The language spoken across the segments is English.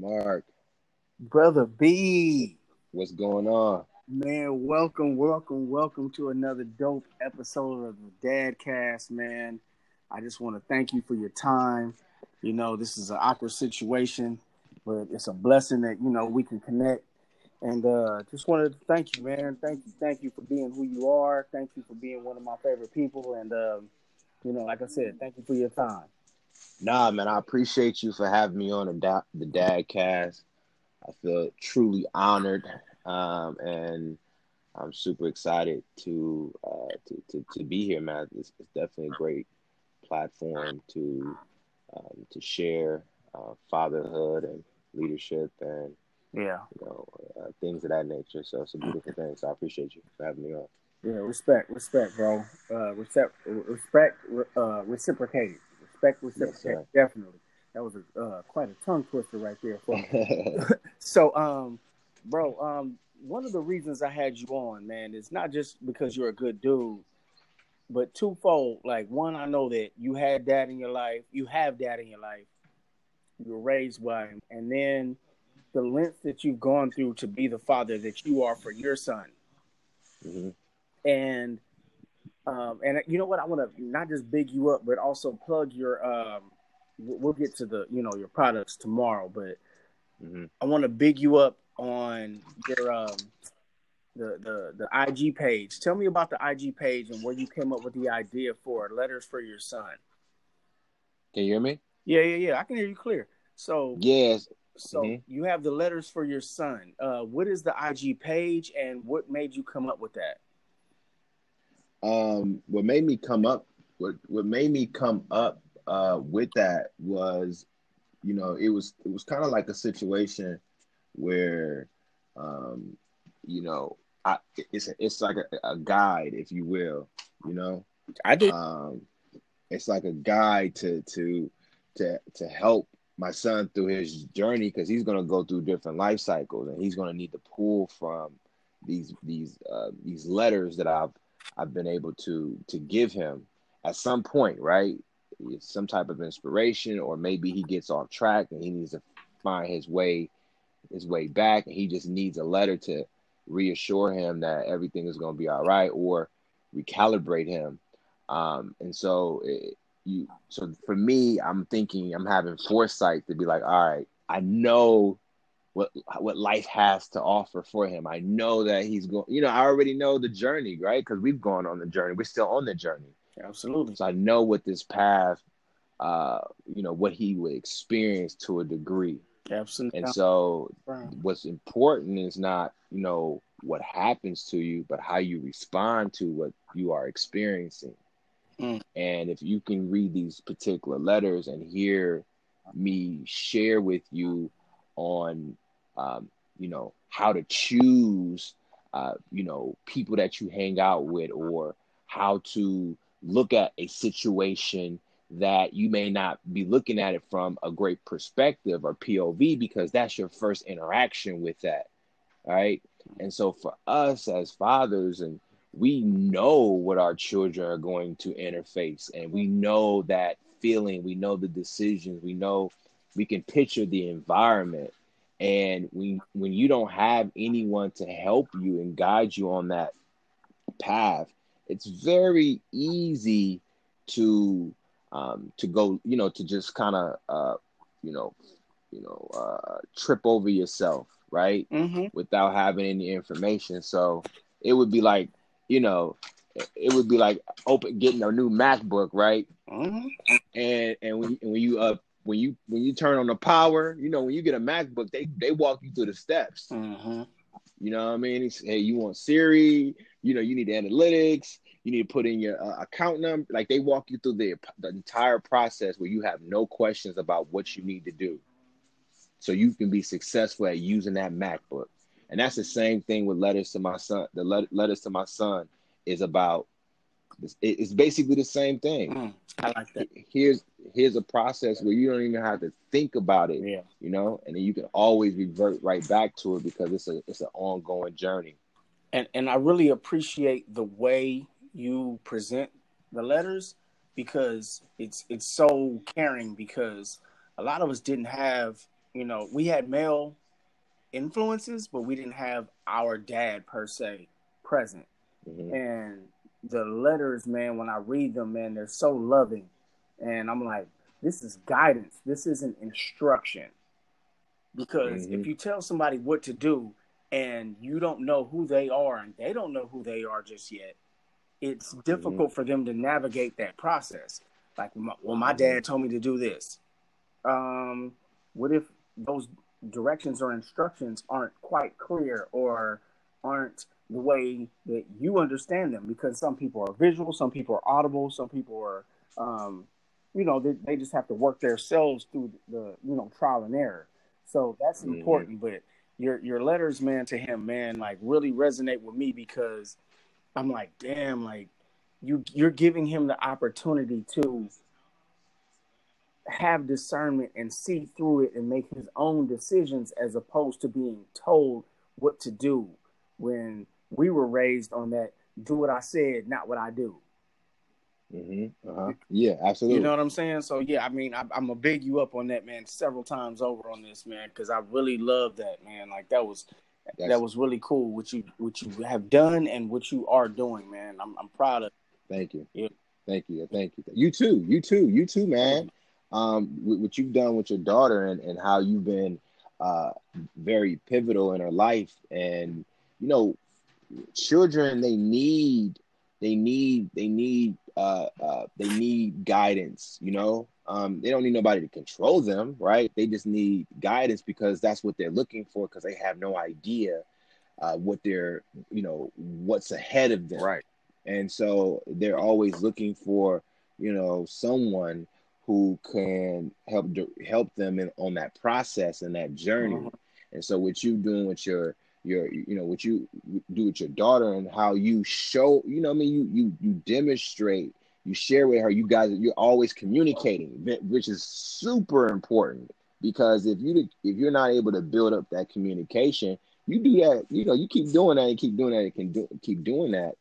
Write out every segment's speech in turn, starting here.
Mark. Brother B. What's going on? Man, welcome, welcome, welcome to another dope episode of the Dadcast, man. I just want to thank you for your time. You know, this is an awkward situation, but it's a blessing that, you know, we can connect. And uh just wanted to thank you, man. Thank you, thank you for being who you are. Thank you for being one of my favorite people. And um, you know, like I said, thank you for your time. Nah, man, I appreciate you for having me on the da- the Dad Cast. I feel truly honored, um, and I'm super excited to uh, to, to, to be here, man. It's, it's, definitely a great platform to um, to share uh, fatherhood and leadership and yeah, you know uh, things of that nature. So it's a beautiful thing. So I appreciate you for having me on. Yeah, respect, respect, bro. Uh, respect, respect, uh, reciprocated. Respect. Yes, Definitely. That was a uh, quite a tongue twister right there for me. so, um, bro, um, one of the reasons I had you on, man, is not just because you're a good dude, but twofold. Like, one, I know that you had dad in your life, you have dad in your life, you were raised by him, and then the lengths that you've gone through to be the father that you are for your son. Mm-hmm and um, and you know what? I want to not just big you up, but also plug your. Um, we'll get to the you know your products tomorrow, but mm-hmm. I want to big you up on your um, the the the IG page. Tell me about the IG page and where you came up with the idea for letters for your son. Can you hear me? Yeah, yeah, yeah. I can hear you clear. So yes. So mm-hmm. you have the letters for your son. Uh, what is the IG page, and what made you come up with that? Um, what made me come up, what what made me come up uh, with that was, you know, it was it was kind of like a situation where, um, you know, I it's a, it's like a, a guide, if you will, you know. I do. Um, it's like a guide to to to to help my son through his journey because he's going to go through different life cycles and he's going to need to pull from these these uh, these letters that I've I've been able to to give him at some point, right? Some type of inspiration, or maybe he gets off track and he needs to find his way his way back, and he just needs a letter to reassure him that everything is going to be all right, or recalibrate him. Um, and so, it, you so for me, I'm thinking I'm having foresight to be like, all right, I know what what life has to offer for him. I know that he's going. You know, I already know the journey, right? Because we've gone on the journey. We're still on the journey. Absolutely. So I know what this path, uh, you know, what he would experience to a degree. Absolutely. And so, what's important is not, you know, what happens to you, but how you respond to what you are experiencing. Mm. And if you can read these particular letters and hear me share with you on um, you know how to choose uh, you know people that you hang out with or how to look at a situation that you may not be looking at it from a great perspective or POV because that's your first interaction with that. Right. And so for us as fathers, and we know what our children are going to interface, and we know that feeling, we know the decisions, we know we can picture the environment and when when you don't have anyone to help you and guide you on that path it's very easy to um, to go you know to just kind of uh, you know you know uh, trip over yourself right mm-hmm. without having any information so it would be like you know it would be like open getting a new macbook right mm-hmm. and and when, when you uh when you when you turn on the power, you know, when you get a MacBook, they they walk you through the steps. Mm-hmm. You know what I mean? It's, hey, you want Siri? You know, you need analytics. You need to put in your uh, account number. Like they walk you through the the entire process where you have no questions about what you need to do, so you can be successful at using that MacBook. And that's the same thing with letters to my son. The letters to my son is about it's basically the same thing. Mm, I like that. Here's here's a process where you don't even have to think about it. Yeah. You know, and then you can always revert right back to it because it's a it's an ongoing journey. And and I really appreciate the way you present the letters because it's it's so caring because a lot of us didn't have you know, we had male influences, but we didn't have our dad per se present. Mm-hmm. And the letters, man, when I read them, man, they're so loving. And I'm like, this is guidance. This isn't instruction. Because mm-hmm. if you tell somebody what to do and you don't know who they are and they don't know who they are just yet, it's mm-hmm. difficult for them to navigate that process. Like, well, my dad told me to do this. Um, what if those directions or instructions aren't quite clear or aren't the way that you understand them? Because some people are visual, some people are audible, some people are, um, you know, they, they just have to work themselves through the, you know, trial and error. So that's mm-hmm. important. But your your letters, man, to him, man, like really resonate with me because I'm like, damn, like you you're giving him the opportunity to have discernment and see through it and make his own decisions as opposed to being told what to do when we were raised on that do what I said, not what I do. Mm-hmm. Uh-huh. Yeah, absolutely. You know what I'm saying? So yeah, I mean, I, am gonna big you up on that, man, several times over on this, man, because I really love that, man. Like that was That's... that was really cool what you what you have done and what you are doing, man. I'm I'm proud of. Thank you. Yeah. Thank you. Thank you. You too. You too. You too, man. Um, what you've done with your daughter and, and how you've been uh, very pivotal in her life, and you know, children they need they need they need uh, uh, they need guidance. You know, um, they don't need nobody to control them, right? They just need guidance because that's what they're looking for because they have no idea uh, what they're, you know, what's ahead of them, right? And so they're always looking for, you know, someone who can help help them in, on that process and that journey. Mm-hmm. And so what you doing with your your you know what you do with your daughter and how you show you know I mean? You you you demonstrate you share with her you guys you're always communicating which is super important because if you if you're not able to build up that communication you do that you know you keep doing that and keep doing that and can do, keep doing that.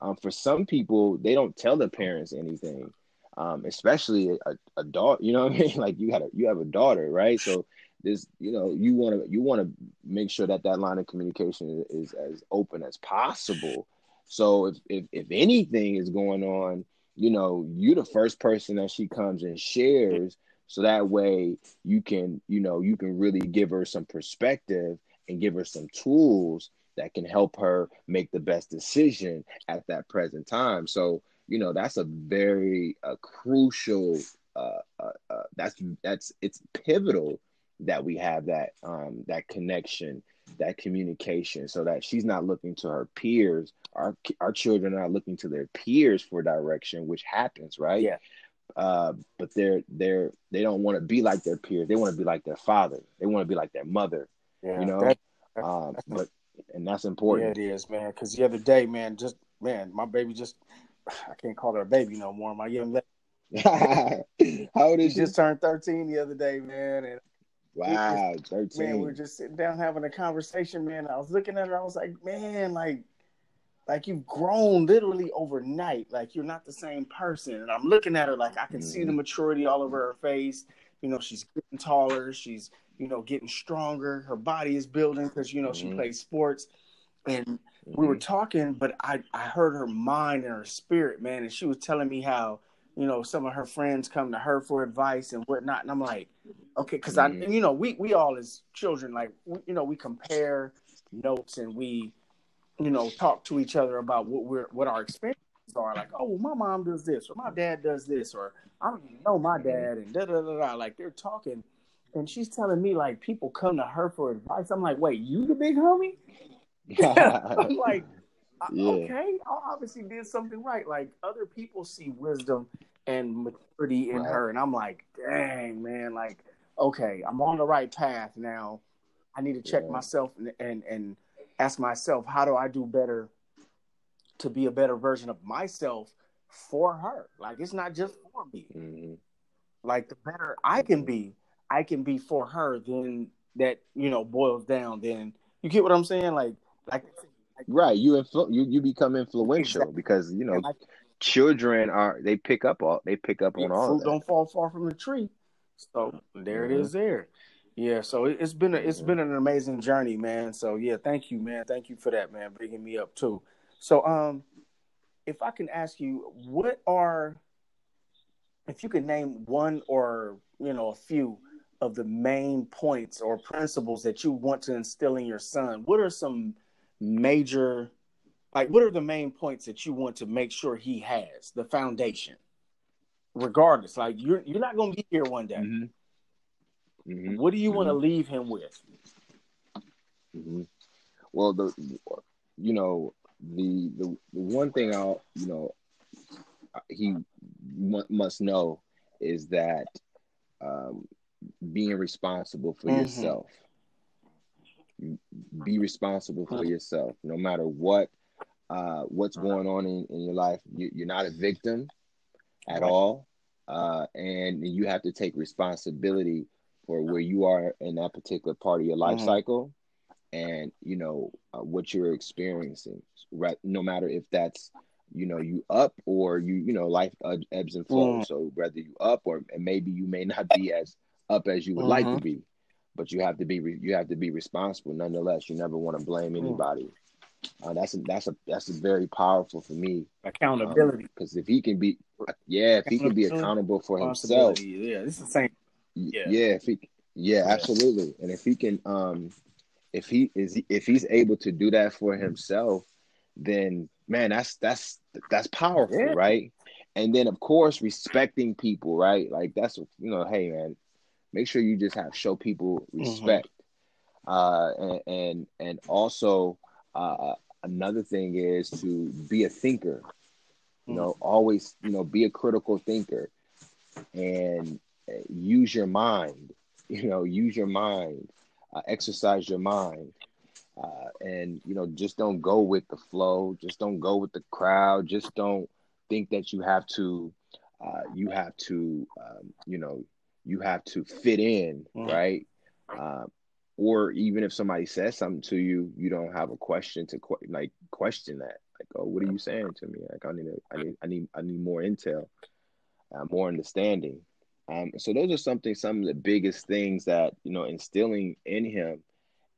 Um, for some people they don't tell their parents anything um, especially a, a daughter you know what i mean? Like you had a you have a daughter right? So this you know you want to you want to make sure that that line of communication is, is as open as possible. So if, if if anything is going on you know you're the first person that she comes and shares. So that way you can you know you can really give her some perspective and give her some tools that can help her make the best decision at that present time. So you know that's a very uh, crucial uh, uh, uh that's that's it's pivotal that we have that um, that connection, that communication, so that she's not looking to her peers. Our our children are not looking to their peers for direction, which happens, right? Yeah. Uh, but they're they're they don't want to be like their peers. They want to be like their father. They want to be like their mother. Yeah, you know. That, um, but and that's important. Yeah, it is, man. Because the other day, man, just man, my baby just I can't call her a baby no more. My young lady. How old is she? Just turned thirteen the other day, man, and Wow, just, 13. Man, we are just sitting down having a conversation, man. I was looking at her, I was like, man, like, like you've grown literally overnight. Like you're not the same person. And I'm looking at her like I can mm-hmm. see the mm-hmm. maturity all over her face. You know, she's getting taller, she's, you know, getting stronger. Her body is building because, you know, mm-hmm. she plays sports. And mm-hmm. we were mm-hmm. talking, but I, I heard her mind and her spirit, man. And she was telling me how you know, some of her friends come to her for advice and whatnot. And I'm like, okay, because I, mm. you know, we we all as children, like, we, you know, we compare notes and we, you know, talk to each other about what we're what our experiences are. Like, oh, well, my mom does this, or my dad does this, or I don't even know my dad, and da da da da. Like they're talking, and she's telling me like people come to her for advice. I'm like, wait, you the big homie? I'm like, yeah. okay, I obviously did something right. Like other people see wisdom and maturity in right. her, and I'm like, dang man, like okay, I'm on the right path now. I need to check yeah. myself and, and and ask myself, how do I do better to be a better version of myself for her? Like it's not just for me. Mm-hmm. Like the better I can be, I can be for her. Then that you know boils down. Then you get what I'm saying? Like like right you influ- you you become influential exactly. because you know children are they pick up all they pick up on all fruit don't fall far from the tree so there mm-hmm. it is there Yeah, so it's been a, it's been an amazing journey, man. So yeah, thank you, man. Thank you for that, man, bringing me up too. So um, if I can ask you, what are if you could name one or you know a few of the main points or principles that you want to instill in your son, what are some major like what are the main points that you want to make sure he has the foundation regardless like you're you're not going to be here one day mm-hmm. Mm-hmm. What do you mm-hmm. want to leave him with? Mm-hmm. Well, the you know the, the the one thing I'll you know he m- must know is that um, being responsible for mm-hmm. yourself. Be responsible for yourself, no matter what uh, what's going on in, in your life. You, are not a victim at all, uh, and you have to take responsibility for where you are in that particular part of your life mm-hmm. cycle and you know uh, what you're experiencing right no matter if that's you know you up or you you know life ebbs and flows mm. so whether you up or and maybe you may not be as up as you would mm-hmm. like to mm-hmm. be but you have to be re- you have to be responsible nonetheless you never want to blame mm. anybody uh, that's a that's a that's a very powerful for me accountability because um, if he can be yeah if he can be accountable for himself yeah this is the same yeah, yeah, if he, yeah, absolutely. And if he can, um, if he is, if he's able to do that for himself, then man, that's that's that's powerful, yeah. right? And then of course respecting people, right? Like that's you know, hey man, make sure you just have show people mm-hmm. respect, mm-hmm. uh, and, and and also uh, another thing is to be a thinker. You mm. know, always you know be a critical thinker, and use your mind you know use your mind uh, exercise your mind uh, and you know just don't go with the flow just don't go with the crowd just don't think that you have to uh, you have to um, you know you have to fit in mm. right um, or even if somebody says something to you you don't have a question to qu- like question that like oh what are you saying to me like i need a, I need i need i need more intel uh, more understanding um, so those are something, some of the biggest things that you know, instilling in him,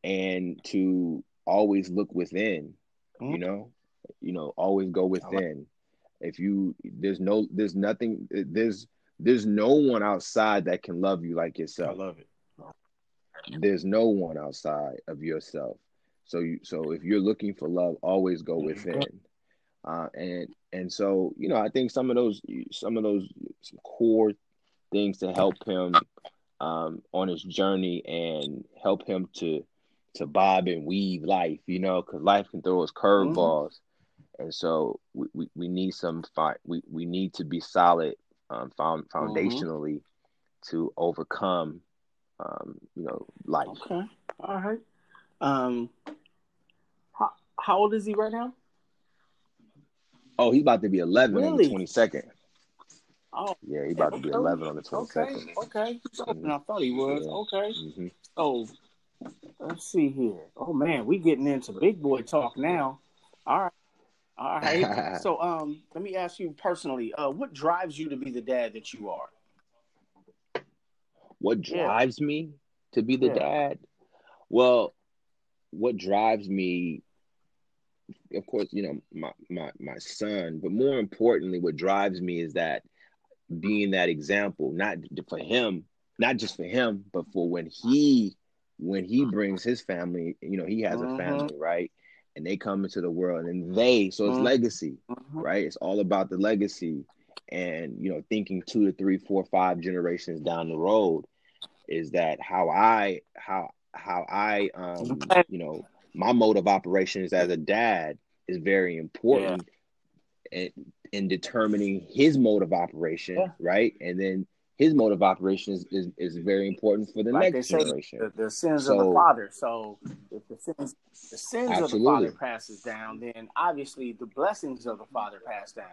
and to always look within. Mm-hmm. You know, you know, always go within. If you, there's no, there's nothing, there's, there's no one outside that can love you like yourself. I love it. There's no one outside of yourself. So you, so if you're looking for love, always go mm-hmm. within. Uh, and and so you know, I think some of those, some of those some core things to help him um, on his journey and help him to to bob and weave life, you know, because life can throw us curveballs, mm-hmm. and so we, we, we, need some fight. We we need to be solid, um, found mm-hmm. foundationally mm-hmm. to overcome, um, you know, life. Okay, all right. Um, how how old is he right now? Oh, he's about to be eleven really? on the twenty second. Oh, yeah, he's about to be eleven on the twenty second. Okay, okay, he's older than I thought he was. Yeah. Okay, mm-hmm. so let's see here. Oh man, we getting into big boy talk now. All right, all right. so, um, let me ask you personally, uh, what drives you to be the dad that you are? What drives yeah. me to be the yeah. dad? Well, what drives me of course, you know, my, my my son, but more importantly, what drives me is that being that example, not for him, not just for him, but for when he when he brings his family, you know, he has a mm-hmm. family, right? And they come into the world and they, so it's mm-hmm. legacy, mm-hmm. right? It's all about the legacy and, you know, thinking two to three, four, five generations down the road is that how I, how, how I, um, you know, my mode of operations as a dad is very important. Yeah. And in determining his mode of operation, yeah. right? And then his mode of operation is, is, is very important for the like next generation. The, the sins so, of the father. So if the sins the sins absolutely. of the father passes down, then obviously the blessings of the father pass down.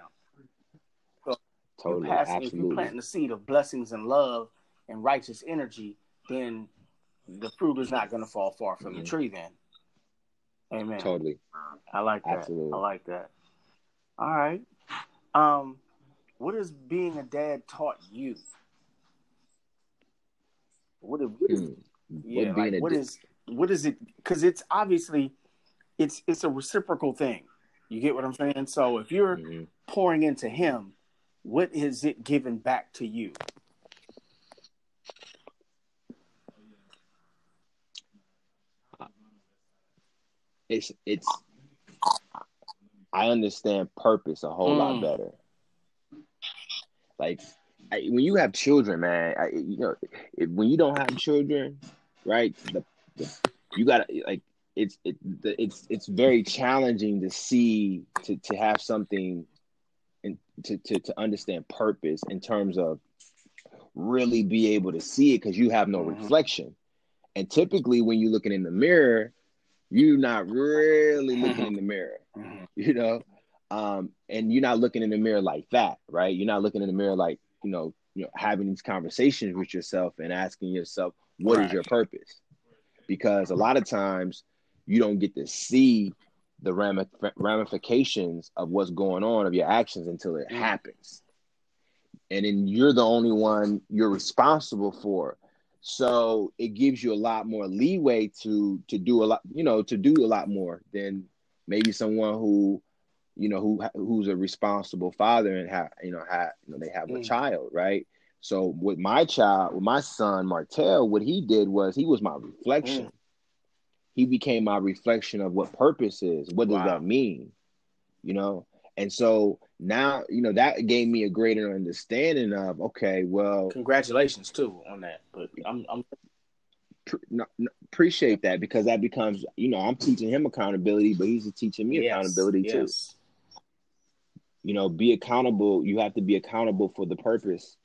Totally, pass, absolutely. if you plant the seed of blessings and love and righteous energy, then the fruit is not going to fall far from mm-hmm. the tree. Then, amen. Totally, I like that. Absolutely. I like that. All right. Um, what has being a dad taught you? What, what, is, hmm. yeah, what, like, what is what is it? Because it's obviously it's it's a reciprocal thing. You get what I'm saying? So if you're mm-hmm. pouring into him, what is it giving back to you? It's it's I understand purpose a whole mm. lot better. Like I, when you have children, man, I, you know, if, when you don't have children, right? The, the, you got to like it's it, the, it's it's very challenging to see to to have something and to, to to understand purpose in terms of really be able to see it because you have no mm-hmm. reflection. And typically, when you're looking in the mirror, you're not really looking in the mirror, mm-hmm. you know. Um, and you're not looking in the mirror like that, right? You're not looking in the mirror like you know, you know, having these conversations with yourself and asking yourself, what right. is your purpose? Because a lot of times you don't get to see the ramifications of what's going on of your actions until it mm. happens. And then you're the only one you're responsible for. So it gives you a lot more leeway to to do a lot, you know, to do a lot more than maybe someone who, you know, who who's a responsible father and have you know have you know they have mm. a child, right? So with my child, with my son Martell, what he did was he was my reflection. Mm he became my reflection of what purpose is. What does wow. that mean? You know? And so now, you know, that gave me a greater understanding of okay, well, congratulations too on that. But I'm, I'm no, no, appreciate that because that becomes, you know, I'm teaching him accountability, but he's teaching me yes, accountability yes. too. You know, be accountable. You have to be accountable for the purpose,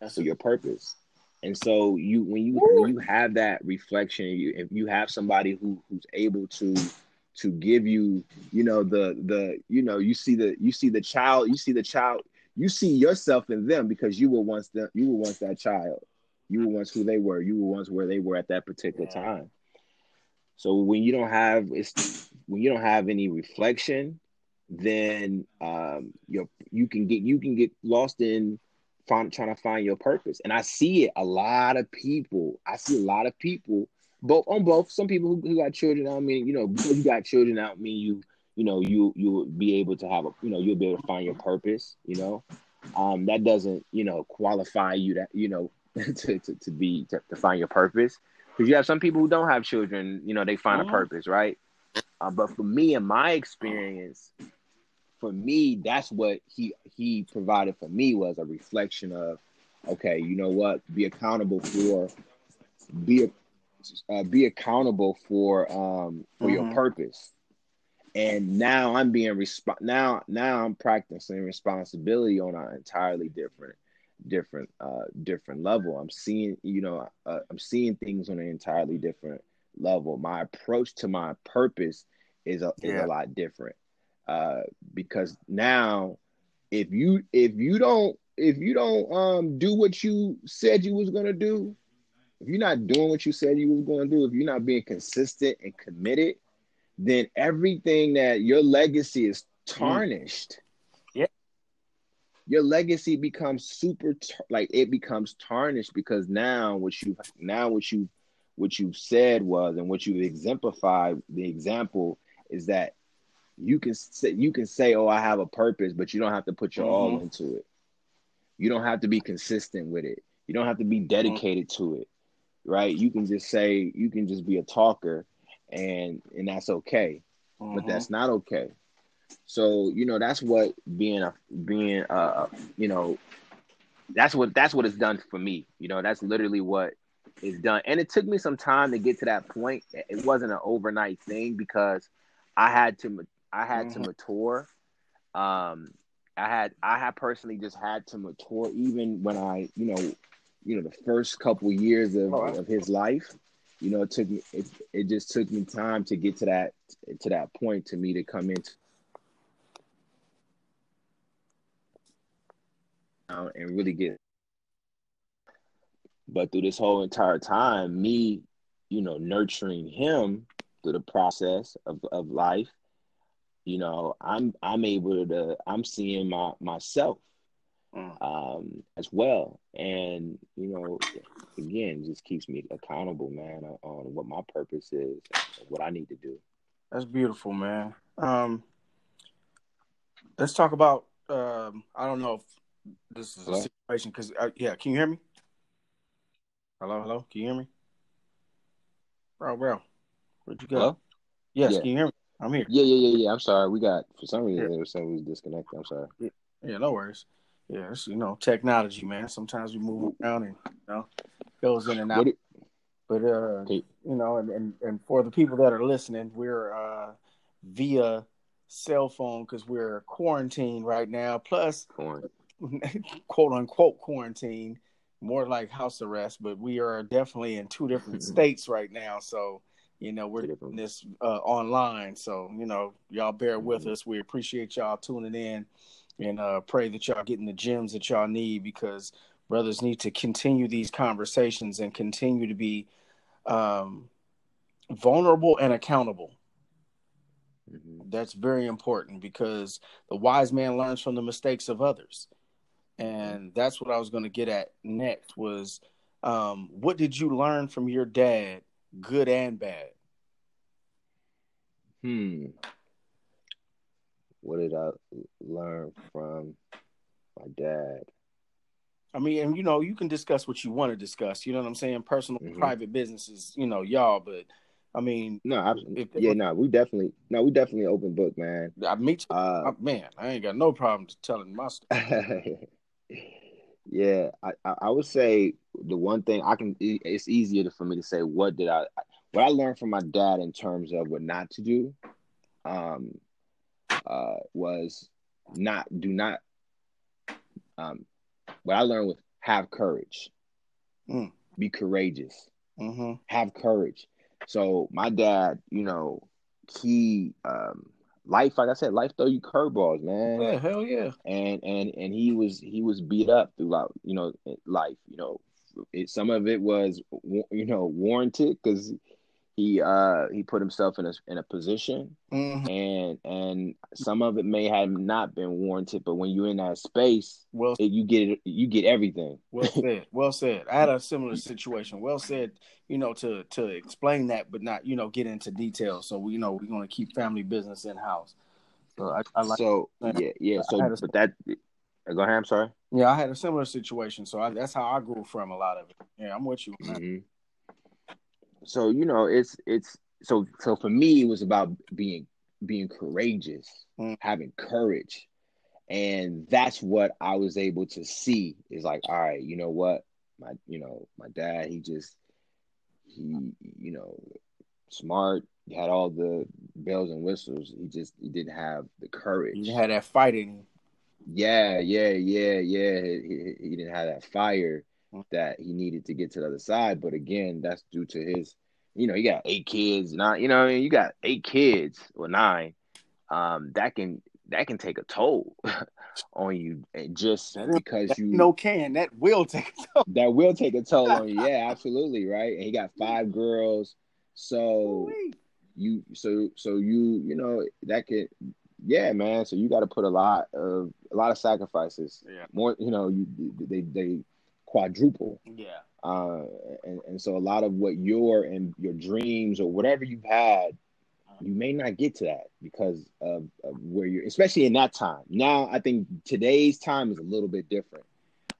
That's for your purpose. And so you when you when you have that reflection, you if you have somebody who who's able to to give you, you know, the the you know, you see the you see the child, you see the child, you see yourself in them because you were once the you were once that child. You were once who they were. You were once where they were at that particular yeah. time. So when you don't have it's when you don't have any reflection, then um you you can get you can get lost in find, trying to find your purpose. And I see it a lot of people. I see a lot of people, both on both. Some people who, who got children. I mean, you know, you got children, I mean you, you know, you you will be able to have a, you know, you'll be able to find your purpose. You know, um, that doesn't, you know, qualify you that, you know, to, to, to be to, to find your purpose. Because you have some people who don't have children, you know, they find mm-hmm. a purpose, right? Uh, but for me, in my experience, for me, that's what he he provided for me was a reflection of, okay, you know what, be accountable for, be uh, be accountable for um for mm-hmm. your purpose. And now I'm being resp- now now I'm practicing responsibility on an entirely different different uh different level. I'm seeing you know uh, I'm seeing things on an entirely different level. My approach to my purpose is a, is a lot different uh, because now if you if you don't if you don't um do what you said you was gonna do, if you're not doing what you said you was gonna do, if you're not being consistent and committed, then everything that your legacy is tarnished. Yeah. Your legacy becomes super like it becomes tarnished because now what you now what you what you've said was and what you've exemplified the example is that you can say you can say, "Oh, I have a purpose," but you don't have to put your mm-hmm. all into it. You don't have to be consistent with it. You don't have to be dedicated mm-hmm. to it, right? You can just say you can just be a talker, and and that's okay. Mm-hmm. But that's not okay. So you know that's what being a being uh you know that's what that's what it's done for me. You know that's literally what is done, and it took me some time to get to that point. It wasn't an overnight thing because I had to I had mm-hmm. to mature. Um, I had I had personally just had to mature even when I, you know, you know, the first couple years of, oh, of his life. You know, it took me it, it just took me time to get to that to that point to me to come into and really get but through this whole entire time me you know nurturing him through the process of, of life you know i'm i'm able to i'm seeing my myself mm. um, as well. And you know, again, just keeps me accountable, man, on, on what my purpose is, what I need to do. That's beautiful, man. Um, let's talk about. Um, I don't know if this is a situation because uh, yeah, can you hear me? Hello, hello, can you hear me? Bro, bro, where'd you go? Hello? Yes, yeah. can you hear me? I'm here. Yeah, yeah, yeah, yeah. I'm sorry. We got for some reason yeah. were saying we was disconnected. I'm sorry. Yeah. yeah, no worries. Yeah, it's you know technology, man. Sometimes we move around and you know goes in and out. It, but uh, you know, and, and and for the people that are listening, we're uh via cell phone because we're quarantined right now. Plus, quote unquote quarantine, more like house arrest. But we are definitely in two different states right now, so you know, we're doing this uh, online, so you know, y'all bear with mm-hmm. us. We appreciate y'all tuning in, and uh, pray that y'all getting the gems that y'all need because brothers need to continue these conversations and continue to be um, vulnerable and accountable. Mm-hmm. That's very important because the wise man learns from the mistakes of others, mm-hmm. and that's what I was going to get at next. Was um, what did you learn from your dad good and bad? Hmm. What did I learn from my dad? I mean, and you know, you can discuss what you want to discuss. You know what I'm saying? Personal, mm-hmm. private businesses, you know, y'all. But I mean, no, I, if, yeah, no, we definitely, no, we definitely open book, man. I meet, uh, man, I ain't got no problem telling my story. Yeah, I, I would say the one thing I can it's easier for me to say what did I what I learned from my dad in terms of what not to do um uh was not do not um what I learned was have courage. Mm. Be courageous. Mm-hmm. Have courage. So my dad, you know, he um life, like I said, life throw you curveballs, man. Yeah, hell yeah. And and and he was he was beat up throughout, you know, life. You know, it, some of it was you know warranted because he uh he put himself in a in a position, mm-hmm. and and some of it may have not been warranted, but when you're in that space, well, it, you get it, you get everything. Well said. Well said. I had a similar situation. Well said. You know, to to explain that, but not you know get into detail. So we you know we're going to keep family business in house. So I, I like. So yeah, yeah. So a, but that. Go ahead. I'm sorry. Yeah, I had a similar situation, so I, that's how I grew from a lot of it. Yeah, I'm with you. Mm-hmm so you know it's it's so so for me it was about being being courageous mm. having courage. And that's what i was able to see is like all right you know what? My you know my dad he just he you know smart he had all the bells and whistles. He just he didn't have the courage. He had that fighting. Yeah yeah yeah yeah. He, he didn't have that fire that he needed to get to the other side. But again, that's due to his, you know, you got eight kids, not, you know, I mean, you got eight kids or nine. Um, that can that can take a toll on you, and just because you no can that will take a toll. That will take a toll on you. Yeah, absolutely, right. And he got five girls, so you so so you you know that could yeah man so you got to put a lot of a lot of sacrifices yeah more you know you they they quadruple. Yeah. Uh, and, and so a lot of what your and your dreams or whatever you've had, you may not get to that because of, of where you're, especially in that time. Now, I think today's time is a little bit different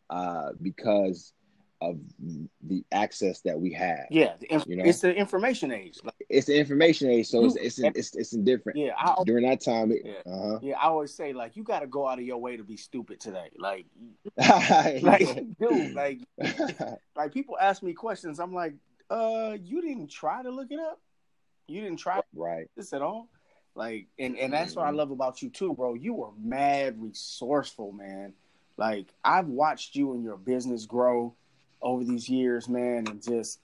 uh, because of the access that we have. Yeah, inf- you know, it's the information age. Like, it's the information age, so you, it's it's it's, it's different. Yeah, I, during that time. It, yeah, uh-huh. yeah, I always say like you got to go out of your way to be stupid today. Like, like dude, like like people ask me questions. I'm like, uh, you didn't try to look it up. You didn't try right this at all. Like, and and that's mm-hmm. what I mm-hmm. love about you too, bro. You are mad resourceful, man. Like I've watched you and your business grow over these years, man, and just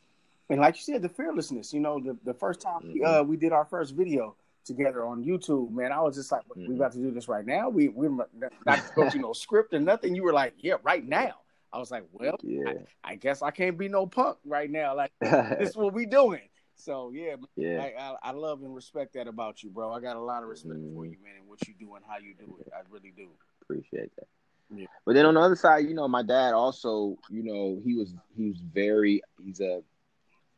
and like you said, the fearlessness. You know, the, the first time mm-hmm. uh, we did our first video together on YouTube, man, I was just like, mm-hmm. "We about to do this right now. We we not you know script or nothing." You were like, "Yeah, right now." I was like, "Well, yeah. I, I guess I can't be no punk right now. Like this is what we doing." So yeah, yeah, I, I, I, love and respect that about you, bro. I got a lot of respect mm-hmm. for you, man, and what you do and how you do it. I really do. Appreciate that. Yeah. But then on the other side, you know, my dad also, you know, he was he was very he's a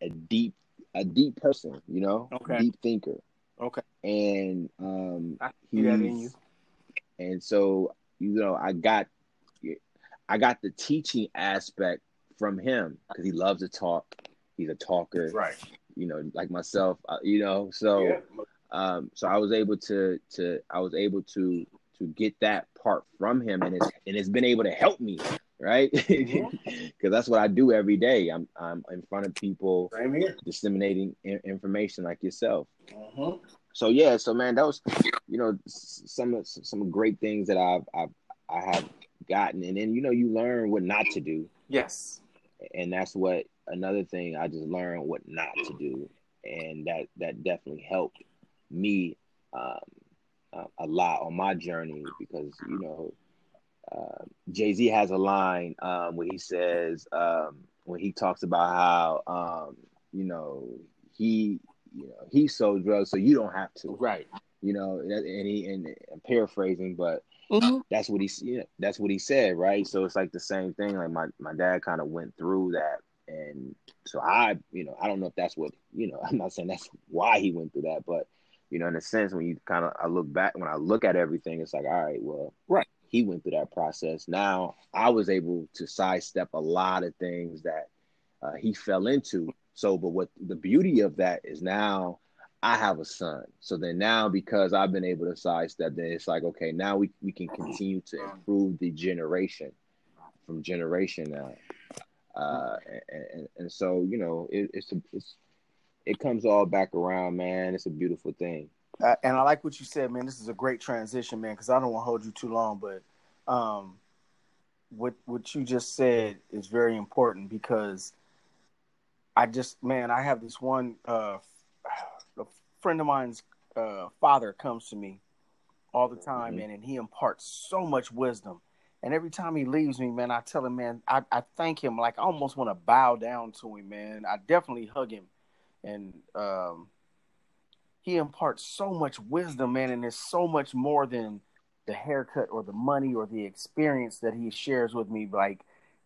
a deep a deep person, you know, okay. deep thinker. Okay. And um I see that in you. And so, you know, I got I got the teaching aspect from him because he loves to talk. He's a talker. Right. You know, like myself, uh, you know, so yeah. um so I was able to to I was able to to get that part from him and it's and it's been able to help me right? Because that's what i do every day. I'm i'm in front of people disseminating information like yourself. Mm-hmm. so yeah so man that was you know some some great things that i've i've i have gotten. And then you know you learn what not to do. Yes. And that's what another thing i just learned what not to do. And that that definitely helped me um, uh, a lot on my journey because you know uh, Jay Z has a line um, where he says um, when he talks about how um, you know he you know he sold drugs so you don't have to right you know and he and I'm paraphrasing but mm-hmm. that's what he you know, that's what he said right so it's like the same thing like my my dad kind of went through that and so I you know I don't know if that's what you know I'm not saying that's why he went through that but you know, in a sense, when you kind of I look back, when I look at everything, it's like, all right, well, right. He went through that process. Now I was able to sidestep a lot of things that uh, he fell into. So, but what the beauty of that is now I have a son. So then now because I've been able to sidestep, then it's like, okay, now we, we can continue to improve the generation from generation now. Uh, and, and, and so, you know, it, it's, it's, it comes all back around, man. It's a beautiful thing. Uh, and I like what you said, man. This is a great transition, man. Because I don't want to hold you too long, but um, what what you just said is very important because I just, man, I have this one uh, a friend of mine's uh, father comes to me all the time, mm-hmm. man, and he imparts so much wisdom. And every time he leaves me, man, I tell him, man, I, I thank him. Like I almost want to bow down to him, man. I definitely hug him and um, he imparts so much wisdom, man, and it's so much more than the haircut or the money or the experience that he shares with me. Like,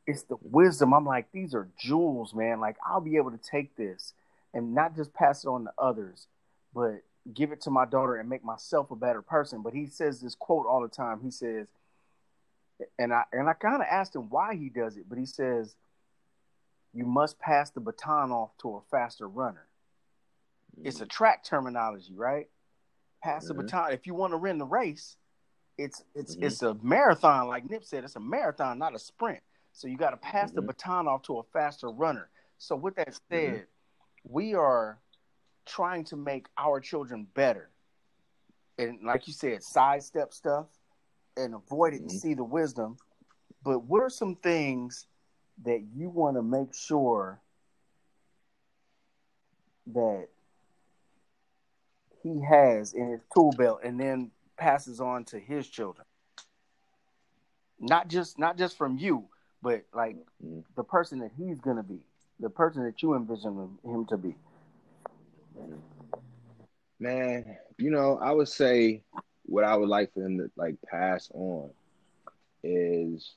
it's the wisdom. I'm like, these are jewels, man. Like, I'll be able to take this and not just pass it on to others, but give it to my daughter and make myself a better person. But he says this quote all the time. He says, and I and I kind of asked him why he does it, but he says, "You must pass the baton off to a faster runner." It's a track terminology, right? Pass mm-hmm. the baton. If you want to win the race, it's it's mm-hmm. it's a marathon, like Nip said. It's a marathon, not a sprint. So you got to pass mm-hmm. the baton off to a faster runner. So with that mm-hmm. said, we are trying to make our children better, and like you said, sidestep stuff and avoid it and mm-hmm. see the wisdom. But what are some things that you want to make sure that he has in his tool belt and then passes on to his children. Not just not just from you, but like mm-hmm. the person that he's gonna be, the person that you envision him to be. Man, you know, I would say what I would like for him to like pass on is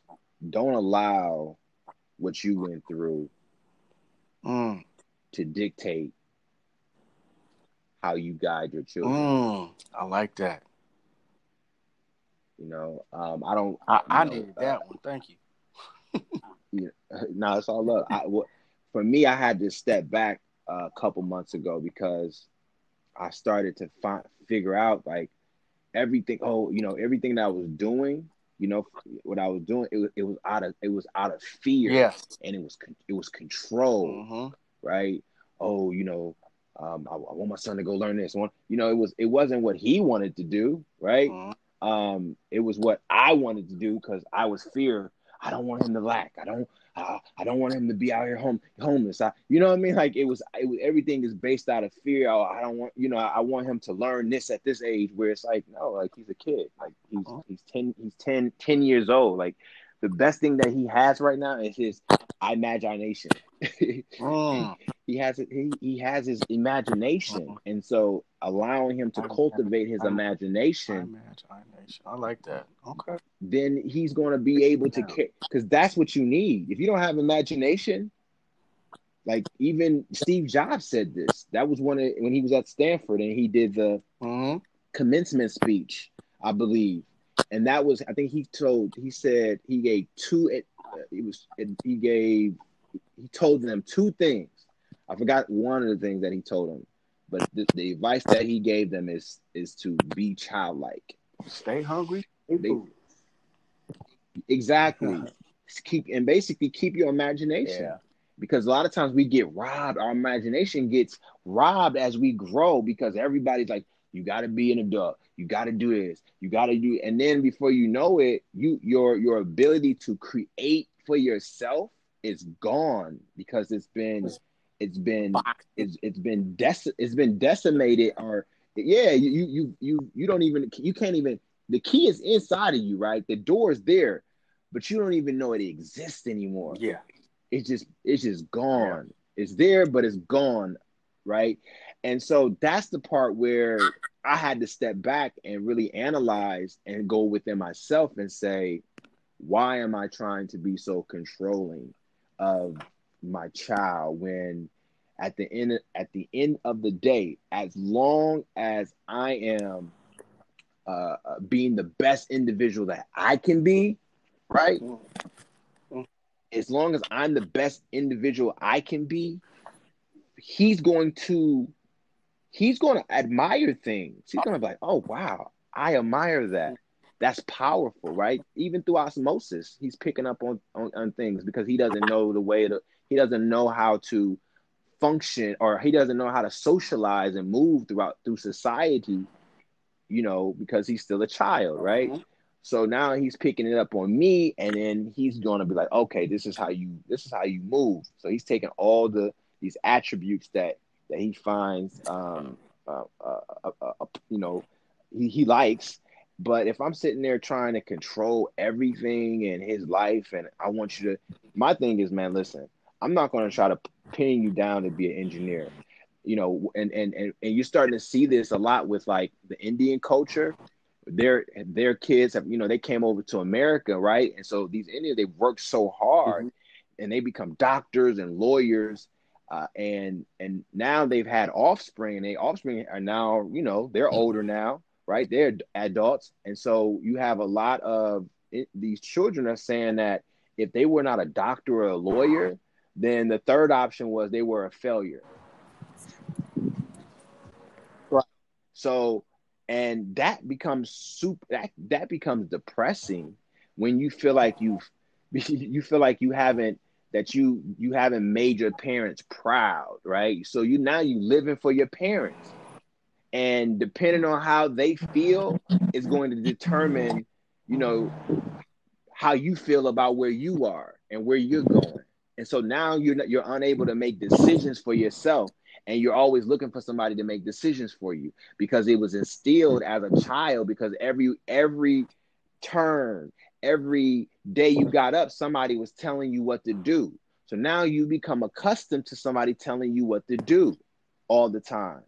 don't allow what you went through mm. to dictate how you guide your children. Mm, I like that. You know, um, I don't. I, I know, needed that uh, one. Thank you. yeah, no, it's all love. I, for me, I had to step back a couple months ago because I started to find figure out like everything. Oh, you know, everything that I was doing. You know what I was doing. It was it was out of it was out of fear. Yes, and it was it was control. Mm-hmm. Right. Oh, you know, um, I, I, want my son to go learn this one. You know, it was it wasn't what he wanted to do, right? Mm-hmm. Um, it was what I wanted to do because I was fear. I don't want him to lack. I don't. Uh, I don't want him to be out here home homeless. I, you know what I mean? Like it was. It was everything is based out of fear. I, I don't want. You know. I, I, want him to learn this at this age where it's like no, like he's a kid. Like he's mm-hmm. he's ten. He's 10, 10 years old. Like the best thing that he has right now is his imagination. mm. He has it. He, he has his imagination, and so allowing him to I, cultivate his I, imagination. Imagination. I like that. Okay. Then he's going to be able to because that's what you need. If you don't have imagination, like even Steve Jobs said this. That was one of when he was at Stanford and he did the mm-hmm. commencement speech, I believe. And that was, I think he told, he said he gave two. It, it was, it, he gave, he told them two things. I forgot one of the things that he told them, but the, the advice that he gave them is is to be childlike. Stay hungry. They, exactly. keep and basically keep your imagination. Yeah because a lot of times we get robbed. Our imagination gets robbed as we grow because everybody's like, you got to be an adult. You got to do this. You got to do, and then before you know it, you your your ability to create for yourself is gone because it's been it's been it's, it's been dec- it's been decimated or yeah you you you you don't even you can't even the key is inside of you right the door is there but you don't even know it exists anymore yeah it's just it's just gone. Yeah. It's there, but it's gone, right? And so that's the part where I had to step back and really analyze and go within myself and say, why am I trying to be so controlling of my child when at the end at the end of the day, as long as I am uh, uh being the best individual that I can be, right? Mm-hmm as long as I'm the best individual I can be, he's going to he's going to admire things. He's going to be like, "Oh wow, I admire that." That's powerful, right? Even through osmosis, he's picking up on, on, on things because he doesn't know the way to he doesn't know how to function or he doesn't know how to socialize and move throughout through society, you know, because he's still a child, right? Mm-hmm. So now he's picking it up on me, and then he's going to be like, okay, this is how you this is how you move. So he's taking all the these attributes that that he finds, um, uh, uh, uh, uh, you know, he, he likes. But if I'm sitting there trying to control everything in his life, and I want you to, my thing is, man, listen, I'm not going to try to pin you down to be an engineer you know and, and and and you're starting to see this a lot with like the indian culture their their kids have you know they came over to America, right? And so these Indians they work so hard, mm-hmm. and they become doctors and lawyers, uh, and and now they've had offspring, and they offspring are now you know they're mm-hmm. older now, right? They're adults, and so you have a lot of it, these children are saying that if they were not a doctor or a lawyer, then the third option was they were a failure. Right. So and that becomes super that that becomes depressing when you feel like you've you feel like you haven't that you you haven't made your parents proud right so you now you living for your parents and depending on how they feel is going to determine you know how you feel about where you are and where you're going and so now you're not, you're unable to make decisions for yourself and you're always looking for somebody to make decisions for you because it was instilled as a child because every every turn every day you got up somebody was telling you what to do. So now you become accustomed to somebody telling you what to do all the time.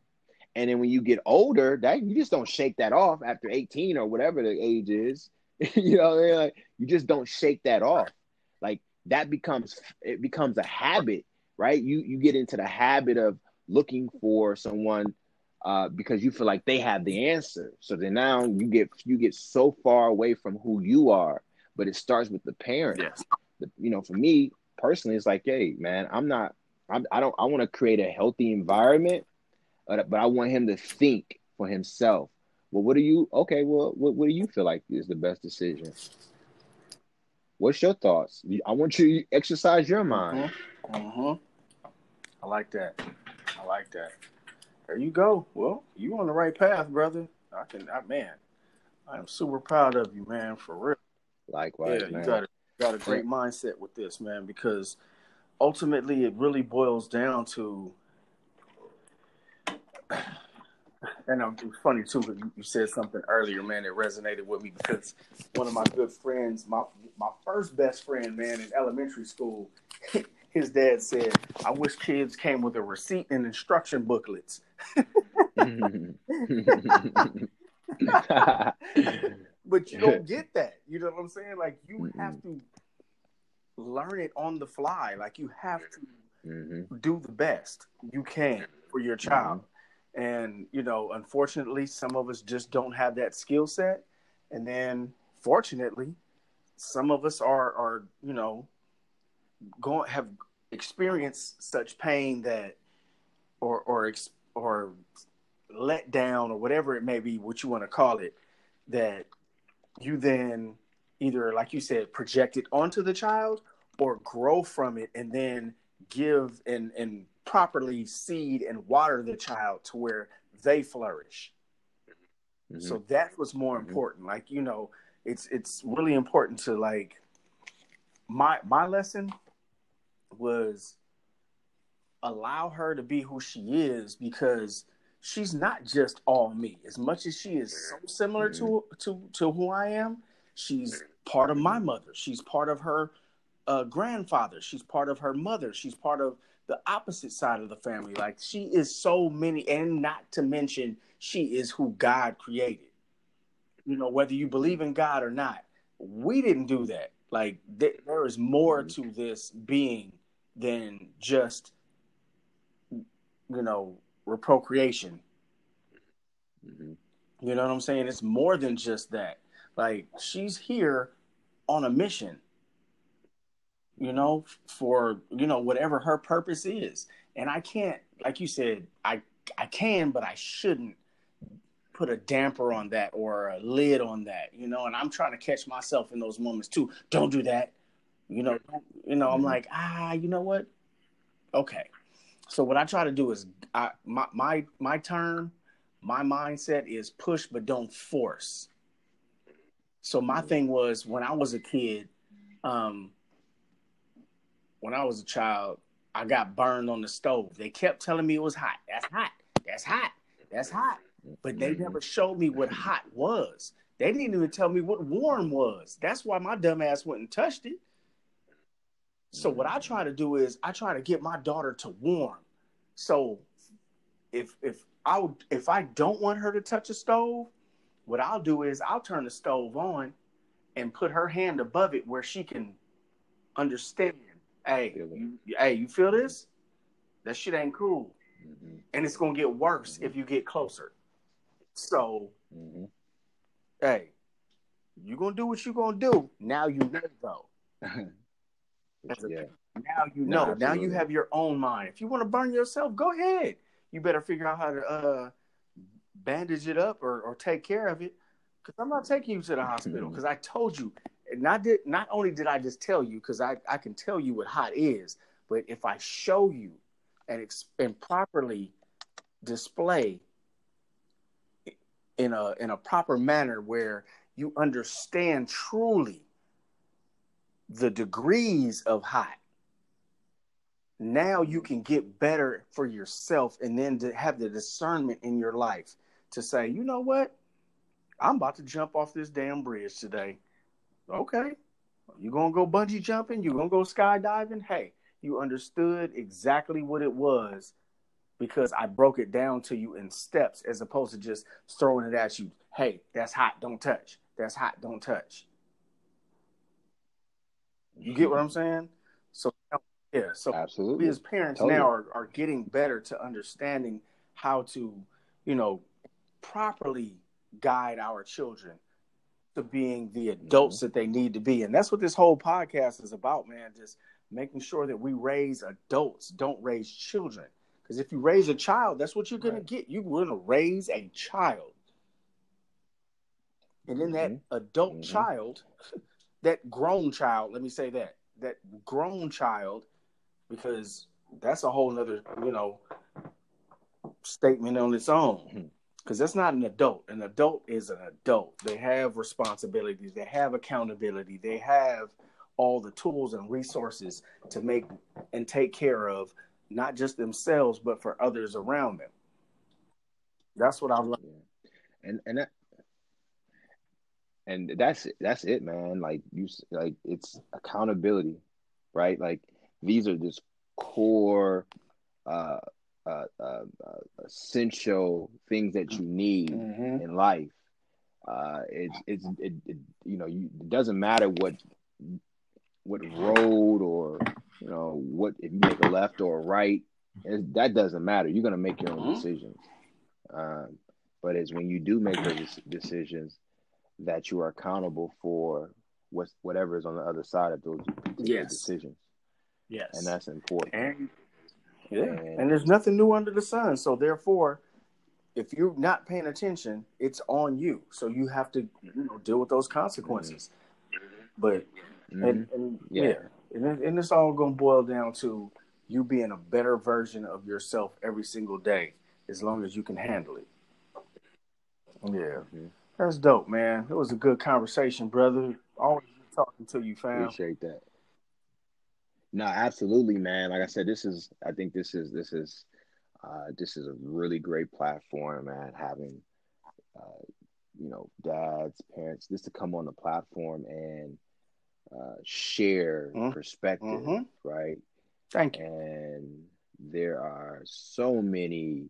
And then when you get older that you just don't shake that off after 18 or whatever the age is. You know like, you just don't shake that off that becomes it becomes a habit right you you get into the habit of looking for someone uh, because you feel like they have the answer. So then now you get you get so far away from who you are. But it starts with the parent. Yes. The, you know, for me personally, it's like, hey, man, I'm not. I'm, I don't. I want to create a healthy environment, but, but I want him to think for himself. Well, what do you? Okay, well, what, what do you feel like is the best decision? What's your thoughts? I want you to exercise your mind. Mm-hmm. Mm-hmm. I like that. I like that. There you go. Well, you on the right path, brother. I can, I, man, I am super proud of you, man, for real. Likewise, yeah, man. you got a, got a great mindset with this, man, because ultimately it really boils down to, and it's funny too because you said something earlier, man, that resonated with me because one of my good friends, my my first best friend, man, in elementary school, his dad said, I wish kids came with a receipt and instruction booklets. but you don't get that. You know what I'm saying? Like you have to learn it on the fly. Like you have to mm-hmm. do the best you can for your child. Mm-hmm. And you know, unfortunately, some of us just don't have that skill set. And then, fortunately, some of us are are you know going have experienced such pain that or or or let down or whatever it may be, what you want to call it, that you then either, like you said, project it onto the child or grow from it and then give and, and properly seed and water the child to where they flourish. Mm-hmm. So that was more mm-hmm. important. Like, you know, it's it's really important to like my my lesson was allow her to be who she is because she's not just all me. As much as she is so similar to mm-hmm. to to who I am, she's part of my mother. She's part of her uh, grandfather. She's part of her mother. She's part of the opposite side of the family. Like she is so many, and not to mention, she is who God created. You know, whether you believe in God or not, we didn't do that. Like th- there is more mm-hmm. to this being than just, you know, procreation. Mm-hmm. You know what I'm saying? It's more than just that. Like she's here on a mission. You know, for you know whatever her purpose is, and I can't, like you said, I I can, but I shouldn't put a damper on that or a lid on that. You know, and I'm trying to catch myself in those moments too. Don't do that. You know, you know, I'm mm-hmm. like, ah, you know what? Okay, so what I try to do is I, my my my term, my mindset is push but don't force. So my mm-hmm. thing was when I was a kid, um, when I was a child, I got burned on the stove. They kept telling me it was hot. That's hot. That's hot. That's hot. But they mm-hmm. never showed me what hot was. They didn't even tell me what warm was. That's why my dumb ass went and touched it. So what I try to do is I try to get my daughter to warm. So if if I would, if I don't want her to touch a stove, what I'll do is I'll turn the stove on and put her hand above it where she can understand. Hey, you, hey, you feel this? That shit ain't cool, mm-hmm. and it's gonna get worse mm-hmm. if you get closer. So, mm-hmm. hey, you gonna do what you gonna do. Now you know though. yeah. Now you know. No, now you have your own mind. If you want to burn yourself, go ahead. You better figure out how to uh, bandage it up or, or take care of it. Because I'm not taking you to the hospital. Because I told you. Not did not only did I just tell you, because I, I can tell you what hot is, but if I show you and and properly display in a in a proper manner where you understand truly the degrees of hot now you can get better for yourself and then to have the discernment in your life to say you know what? I'm about to jump off this damn bridge today okay. You gonna go bungee jumping? You gonna go skydiving? Hey you understood exactly what it was because i broke it down to you in steps as opposed to just throwing it at you. Hey that's hot. Don't touch. That's hot. Don't touch. You get what I'm saying? So yeah, so absolutely. we as parents totally. now are, are getting better to understanding how to, you know, properly guide our children to being the adults mm-hmm. that they need to be. And that's what this whole podcast is about, man. Just making sure that we raise adults, don't raise children. Because if you raise a child, that's what you're going right. to get. You're going to raise a child. And then that mm-hmm. adult mm-hmm. child that grown child, let me say that, that grown child, because that's a whole nother, you know, statement on its own. Because that's not an adult. An adult is an adult. They have responsibilities, they have accountability, they have all the tools and resources to make and take care of not just themselves but for others around them. That's what I love. And and that, and that's that's it man like you like it's accountability right like these are just core uh uh, uh, uh, essential things that you need mm-hmm. in life. Uh, it's it's it, it, you know you, it doesn't matter what what road or you know what if you make a left or a right. It, that doesn't matter. You're gonna make your own mm-hmm. decisions. Um, but it's when you do make those decisions that you are accountable for what whatever is on the other side of those yes. decisions. Yes, and that's important. And yeah, and, and there's nothing new under the sun. So therefore, if you're not paying attention, it's on you. So you have to you know deal with those consequences. Mm-hmm. But mm-hmm. and, and yeah. yeah, and, and it's all going to boil down to you being a better version of yourself every single day, as long as you can handle it. Yeah, mm-hmm. that's dope, man. It was a good conversation, brother. Always talking to you, fam. Appreciate that. No, absolutely, man. Like I said, this is. I think this is this is uh, this is a really great platform, man. Having uh, you know dads, parents, just to come on the platform and uh, share mm-hmm. perspective, mm-hmm. right? Thank you. And there are so many,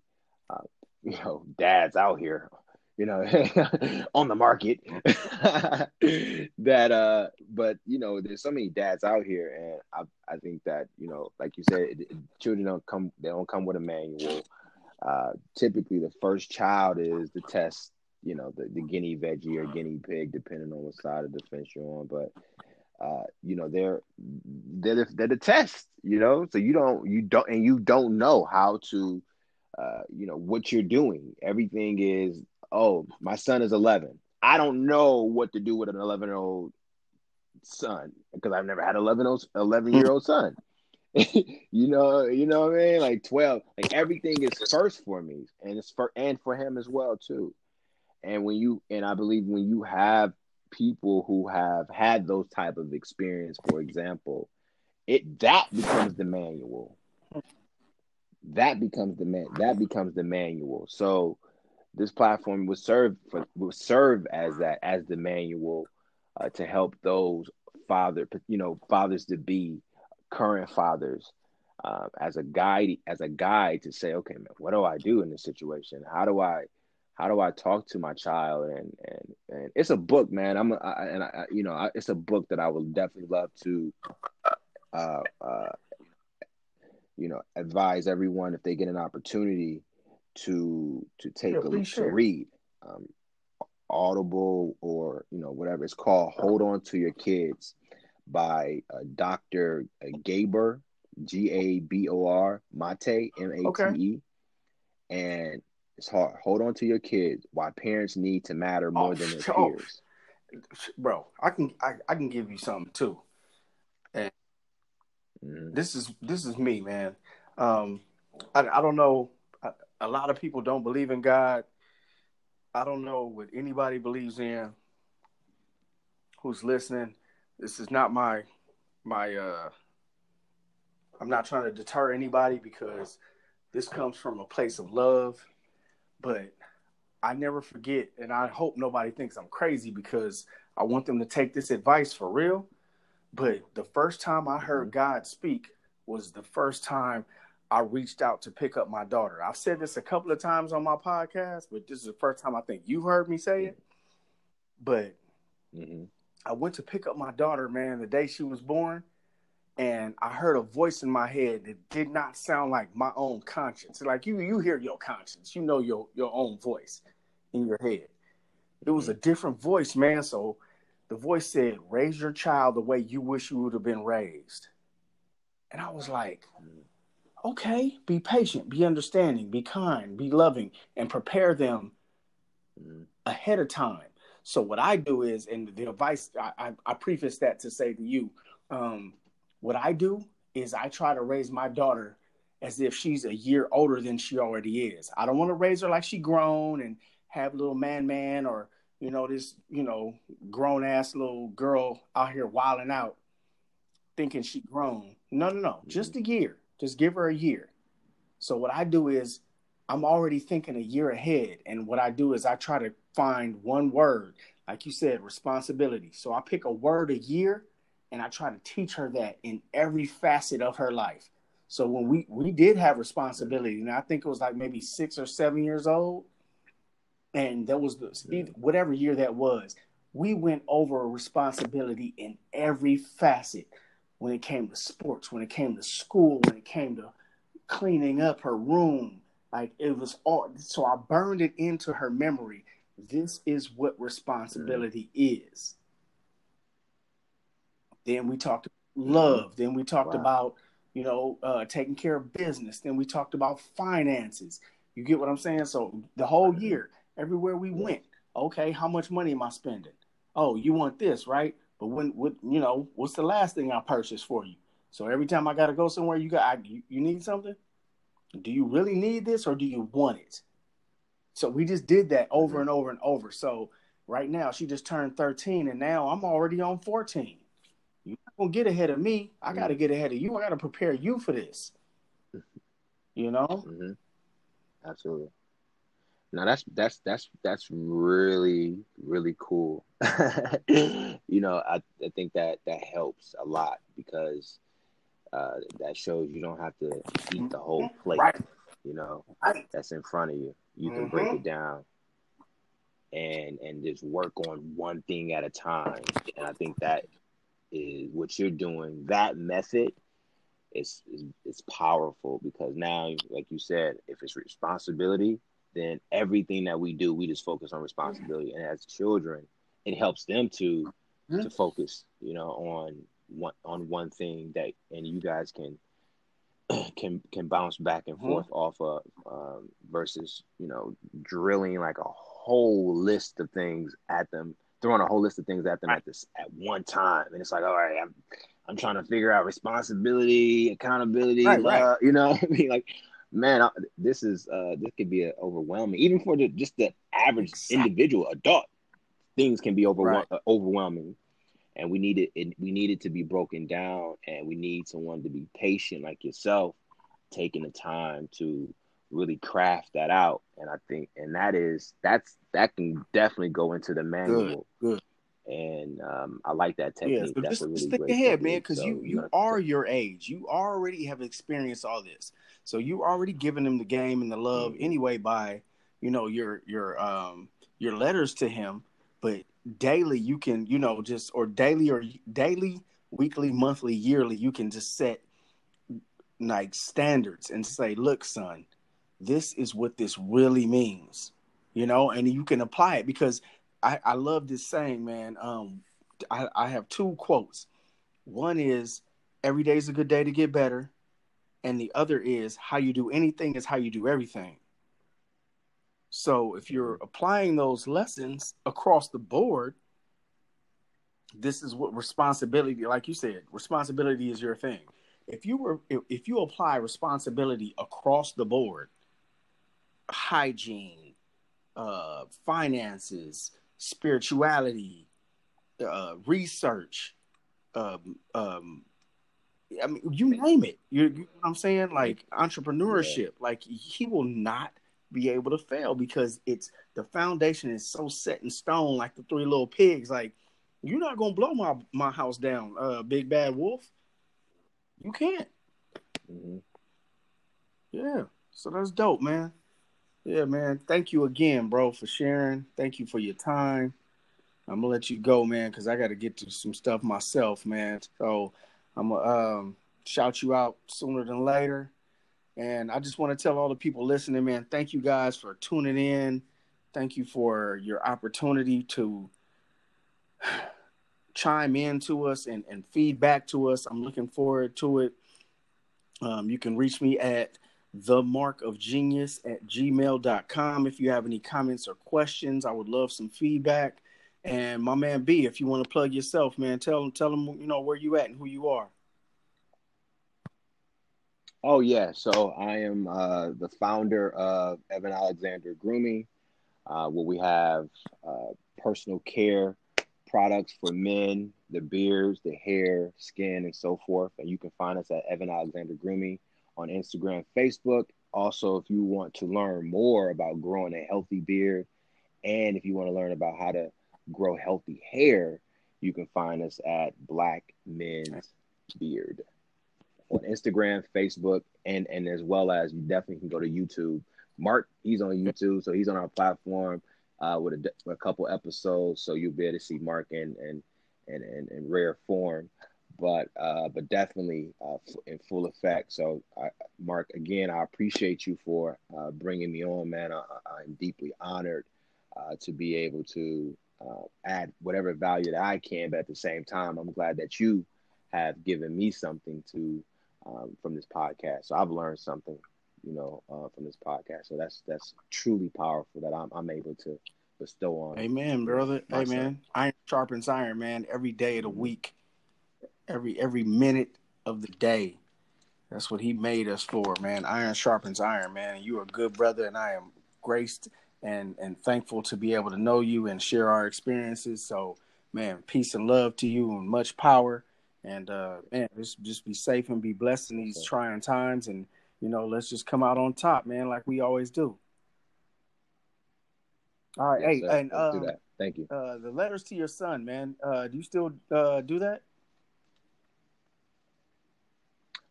uh, you know, dads out here you know, on the market. that uh but you know, there's so many dads out here and I I think that, you know, like you said, children don't come they don't come with a manual. Uh typically the first child is the test, you know, the, the guinea veggie or guinea pig, depending on what side of the fence you're on. But uh, you know, they're they're the, they're the test, you know. So you don't you don't and you don't know how to uh, you know what you're doing. Everything is oh, my son is 11. I don't know what to do with an 11 year old son because I've never had an 11, 11 year old hmm. son. you know, you know what I mean? Like 12, like everything is first for me and it's for, and for him as well too. And when you, and I believe when you have people who have had those type of experience, for example, it, that becomes the manual. That becomes the man, that becomes the manual. So, this platform would serve for would serve as that as the manual uh, to help those father you know fathers to be current fathers uh, as a guide as a guide to say okay man what do i do in this situation? How do i how do i talk to my child? And and and it's a book man. I'm a, I, and I, you know I, it's a book that i would definitely love to uh, uh, you know advise everyone if they get an opportunity to to take yeah, a to read um, audible or you know whatever it's called hold on to your kids by uh, dr gabor g-a-b-o-r mate m-a-t-e okay. and it's hard hold on to your kids why parents need to matter more oh, than their oh, peers. Bro i can I, I can give you something too. And mm-hmm. this is this is me man. Um I, I don't know a lot of people don't believe in God. I don't know what anybody believes in who's listening. This is not my my uh I'm not trying to deter anybody because this comes from a place of love, but I never forget and I hope nobody thinks I'm crazy because I want them to take this advice for real. But the first time I heard mm-hmm. God speak was the first time I reached out to pick up my daughter. I've said this a couple of times on my podcast, but this is the first time I think you've heard me say it. But mm-hmm. I went to pick up my daughter, man, the day she was born, and I heard a voice in my head that did not sound like my own conscience. Like you, you hear your conscience, you know your your own voice in your head. It was a mm-hmm. different voice, man. So the voice said, "Raise your child the way you wish you would have been raised," and I was like. Mm-hmm okay, be patient, be understanding, be kind, be loving, and prepare them ahead of time. So what I do is, and the advice I, I, I preface that to say to you, um, what I do is I try to raise my daughter as if she's a year older than she already is. I don't want to raise her like she grown and have little man man or you know this you know grown ass little girl out here wilding out thinking she grown. No, no, no, mm-hmm. just a year. Just give her a year. So what I do is I'm already thinking a year ahead. And what I do is I try to find one word, like you said, responsibility. So I pick a word a year and I try to teach her that in every facet of her life. So when we we did have responsibility, and I think it was like maybe six or seven years old, and that was the whatever year that was. We went over responsibility in every facet when it came to sports, when it came to school, when it came to cleaning up her room. Like it was all so I burned it into her memory. This is what responsibility mm. is. Then we talked love. Then we talked wow. about, you know, uh, taking care of business. Then we talked about finances. You get what I'm saying? So the whole mm-hmm. year, everywhere we went, okay, how much money am I spending? Oh, you want this, right? But when, what, you know, what's the last thing I purchased for you? So every time I got to go somewhere, you got, I, you, you need something? Do you really need this or do you want it? So we just did that over mm-hmm. and over and over. So right now she just turned 13 and now I'm already on 14 You gonna get ahead of me. I got to mm-hmm. get ahead of you. I got to prepare you for this. You know. Mm-hmm. Absolutely. Now that's that's that's that's really really cool. you know, I I think that that helps a lot because uh, that shows you don't have to eat the whole plate. Right. You know, right. that's in front of you. You can mm-hmm. break it down and and just work on one thing at a time. And I think that is what you're doing. That method is, is is powerful because now, like you said, if it's responsibility, then everything that we do, we just focus on responsibility. And as children, it helps them to mm-hmm. to focus, you know, on one on one thing that, and you guys can can can bounce back and mm-hmm. forth off of um, versus you know drilling like a whole list of things at them throwing a whole list of things at them at this at one time, and it's like, all right, I'm I'm trying to figure out responsibility, accountability, right, right. Uh, you know, I mean, like, man, I, this is uh, this could be overwhelming, even for the just the average exactly. individual adult. Things can be over, right. uh, overwhelming, and we need it, it. We need it to be broken down, and we need someone to be patient, like yourself, taking the time to really craft that out. And I think, and that is that's that can definitely go into the manual. Good. good. And um, I like that technique. Yeah, so that's just, really just think ahead, man, because so you you are your age. You already have experienced all this, so you already given them the game and the love mm-hmm. anyway by you know your your um your letters to him. But daily, you can you know just or daily or daily, weekly, monthly, yearly, you can just set like standards and say, look, son, this is what this really means, you know, and you can apply it because I, I love this saying, man. Um, I, I have two quotes. One is every day is a good day to get better, and the other is how you do anything is how you do everything. So if you're applying those lessons across the board, this is what responsibility, like you said, responsibility is your thing. If you were if you apply responsibility across the board, hygiene, uh, finances, spirituality, uh, research. Um, um, I mean, you name it. You, you know what I'm saying? Like entrepreneurship. Yeah. Like he will not be able to fail because it's the foundation is so set in stone, like the three little pigs. Like you're not gonna blow my my house down, uh, big bad wolf. You can't. Mm-hmm. Yeah. So that's dope, man. Yeah, man. Thank you again, bro, for sharing. Thank you for your time. I'm gonna let you go, man, because I got to get to some stuff myself, man. So I'm gonna um, shout you out sooner than later. And I just want to tell all the people listening, man, thank you guys for tuning in. Thank you for your opportunity to chime in to us and, and feedback to us. I'm looking forward to it. Um, you can reach me at the mark of genius at gmail.com if you have any comments or questions i would love some feedback. And my man b if you want to plug yourself man tell them tell them you know where you at and who you are. Oh yeah. So i am uh, the founder of evan alexander grooming uh, where we have uh, personal care products for men the beards the hair skin and so forth. And you can find us at evan alexander grooming on Instagram, Facebook. Also, if you want to learn more about growing a healthy beard, and if you want to learn about how to grow healthy hair, you can find us at Black Men's Beard. on Instagram, Facebook, and and as well as you definitely can go to YouTube. Mark, he's on YouTube, so he's on our platform uh, with a, a couple episodes, so you'll be able to see Mark in and and in, in, rare form, but uh, but definitely uh, in full effect. So, I, Mark, again, I appreciate you for uh, bringing me on, man. I, am deeply honored uh, to be able to uh, add whatever value that I can, but at the same time, I'm glad that you have given me something to um, from this podcast. So I've learned something, you know, uh, from this podcast. So that's that's truly powerful that I'm I'm able to bestow on. Amen, brother. Amen. Iron sharpens iron, man. Every day of the week, every every minute of the day. That's what he made us for, man. Iron sharpens iron, man. You are a good brother, and I am graced and and thankful to be able to know you and share our experiences. So, man, peace and love to you and much power. And uh, man, just just be safe and be blessed in these trying times. And you know, let's just come out on top, man, like we always do. All right, yes, hey, sir. and um, do that. Thank you. Uh, the letters to your son, man. Uh, do you still uh, do that?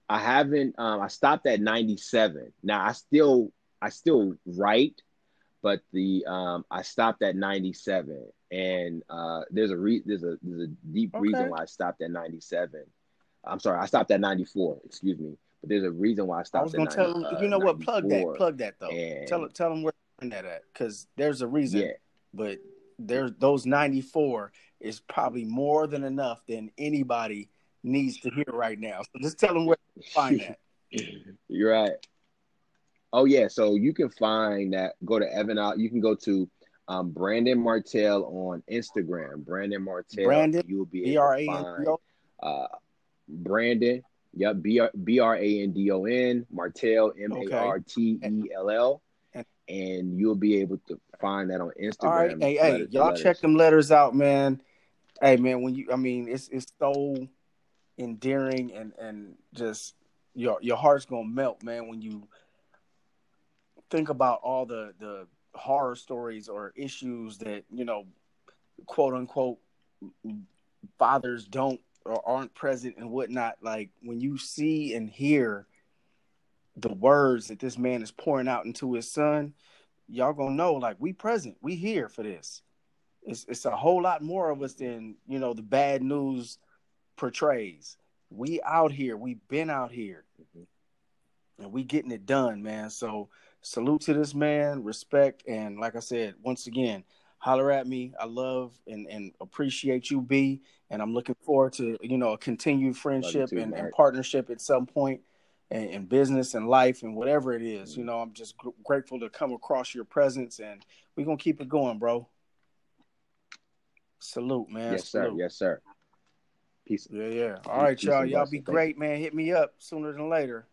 I haven't. Um, I stopped at ninety seven. Now I still I still write, but the um, I stopped at 97, and uh, there's a re- there's a there's a deep okay. reason why I stopped at 97. I'm sorry, I stopped at 94. Excuse me, but there's a reason why I stopped. I was gonna tell them, uh, you know what? Plug that, plug that though. And, tell tell them where that at, because there's a reason. Yeah. But there's those 94 is probably more than enough than anybody needs to hear right now. So just tell them where to find that. You're right. Oh yeah, so you can find that. Go to Evan out. You can go to um, Brandon Martell on Instagram. Brandon Martell. Brandon. You will be able to find uh, Brandon. Yep. B R B R A N D O N Martell M A R T E L L. And you'll be able to find that on Instagram. All right, hey, hey, y'all check them letters out, man. Hey, man, when you, I mean, it's it's so endearing and and just your your heart's gonna melt, man, when you think about all the the horror stories or issues that you know, quote unquote, fathers don't or aren't present and whatnot. Like when you see and hear the words that this man is pouring out into his son, y'all gonna know like we present, we here for this. It's it's a whole lot more of us than you know the bad news portrays. We out here, we've been out here, mm-hmm. and we getting it done, man. So salute to this man, respect, and like I said, once again, holler at me. I love and, and appreciate you, B, and I'm looking forward to you know a continued friendship too, and, and, partnership at some point in, in, business and life and whatever it is. Mm-hmm. You know, I'm just gr- grateful to come across your presence, and we're gonna keep it going, bro. Salute, man. Yes, Salute. sir. Yes, sir. Peace. Yeah, yeah. All right, y'all. Y'all be great, man. Hit me up sooner than later.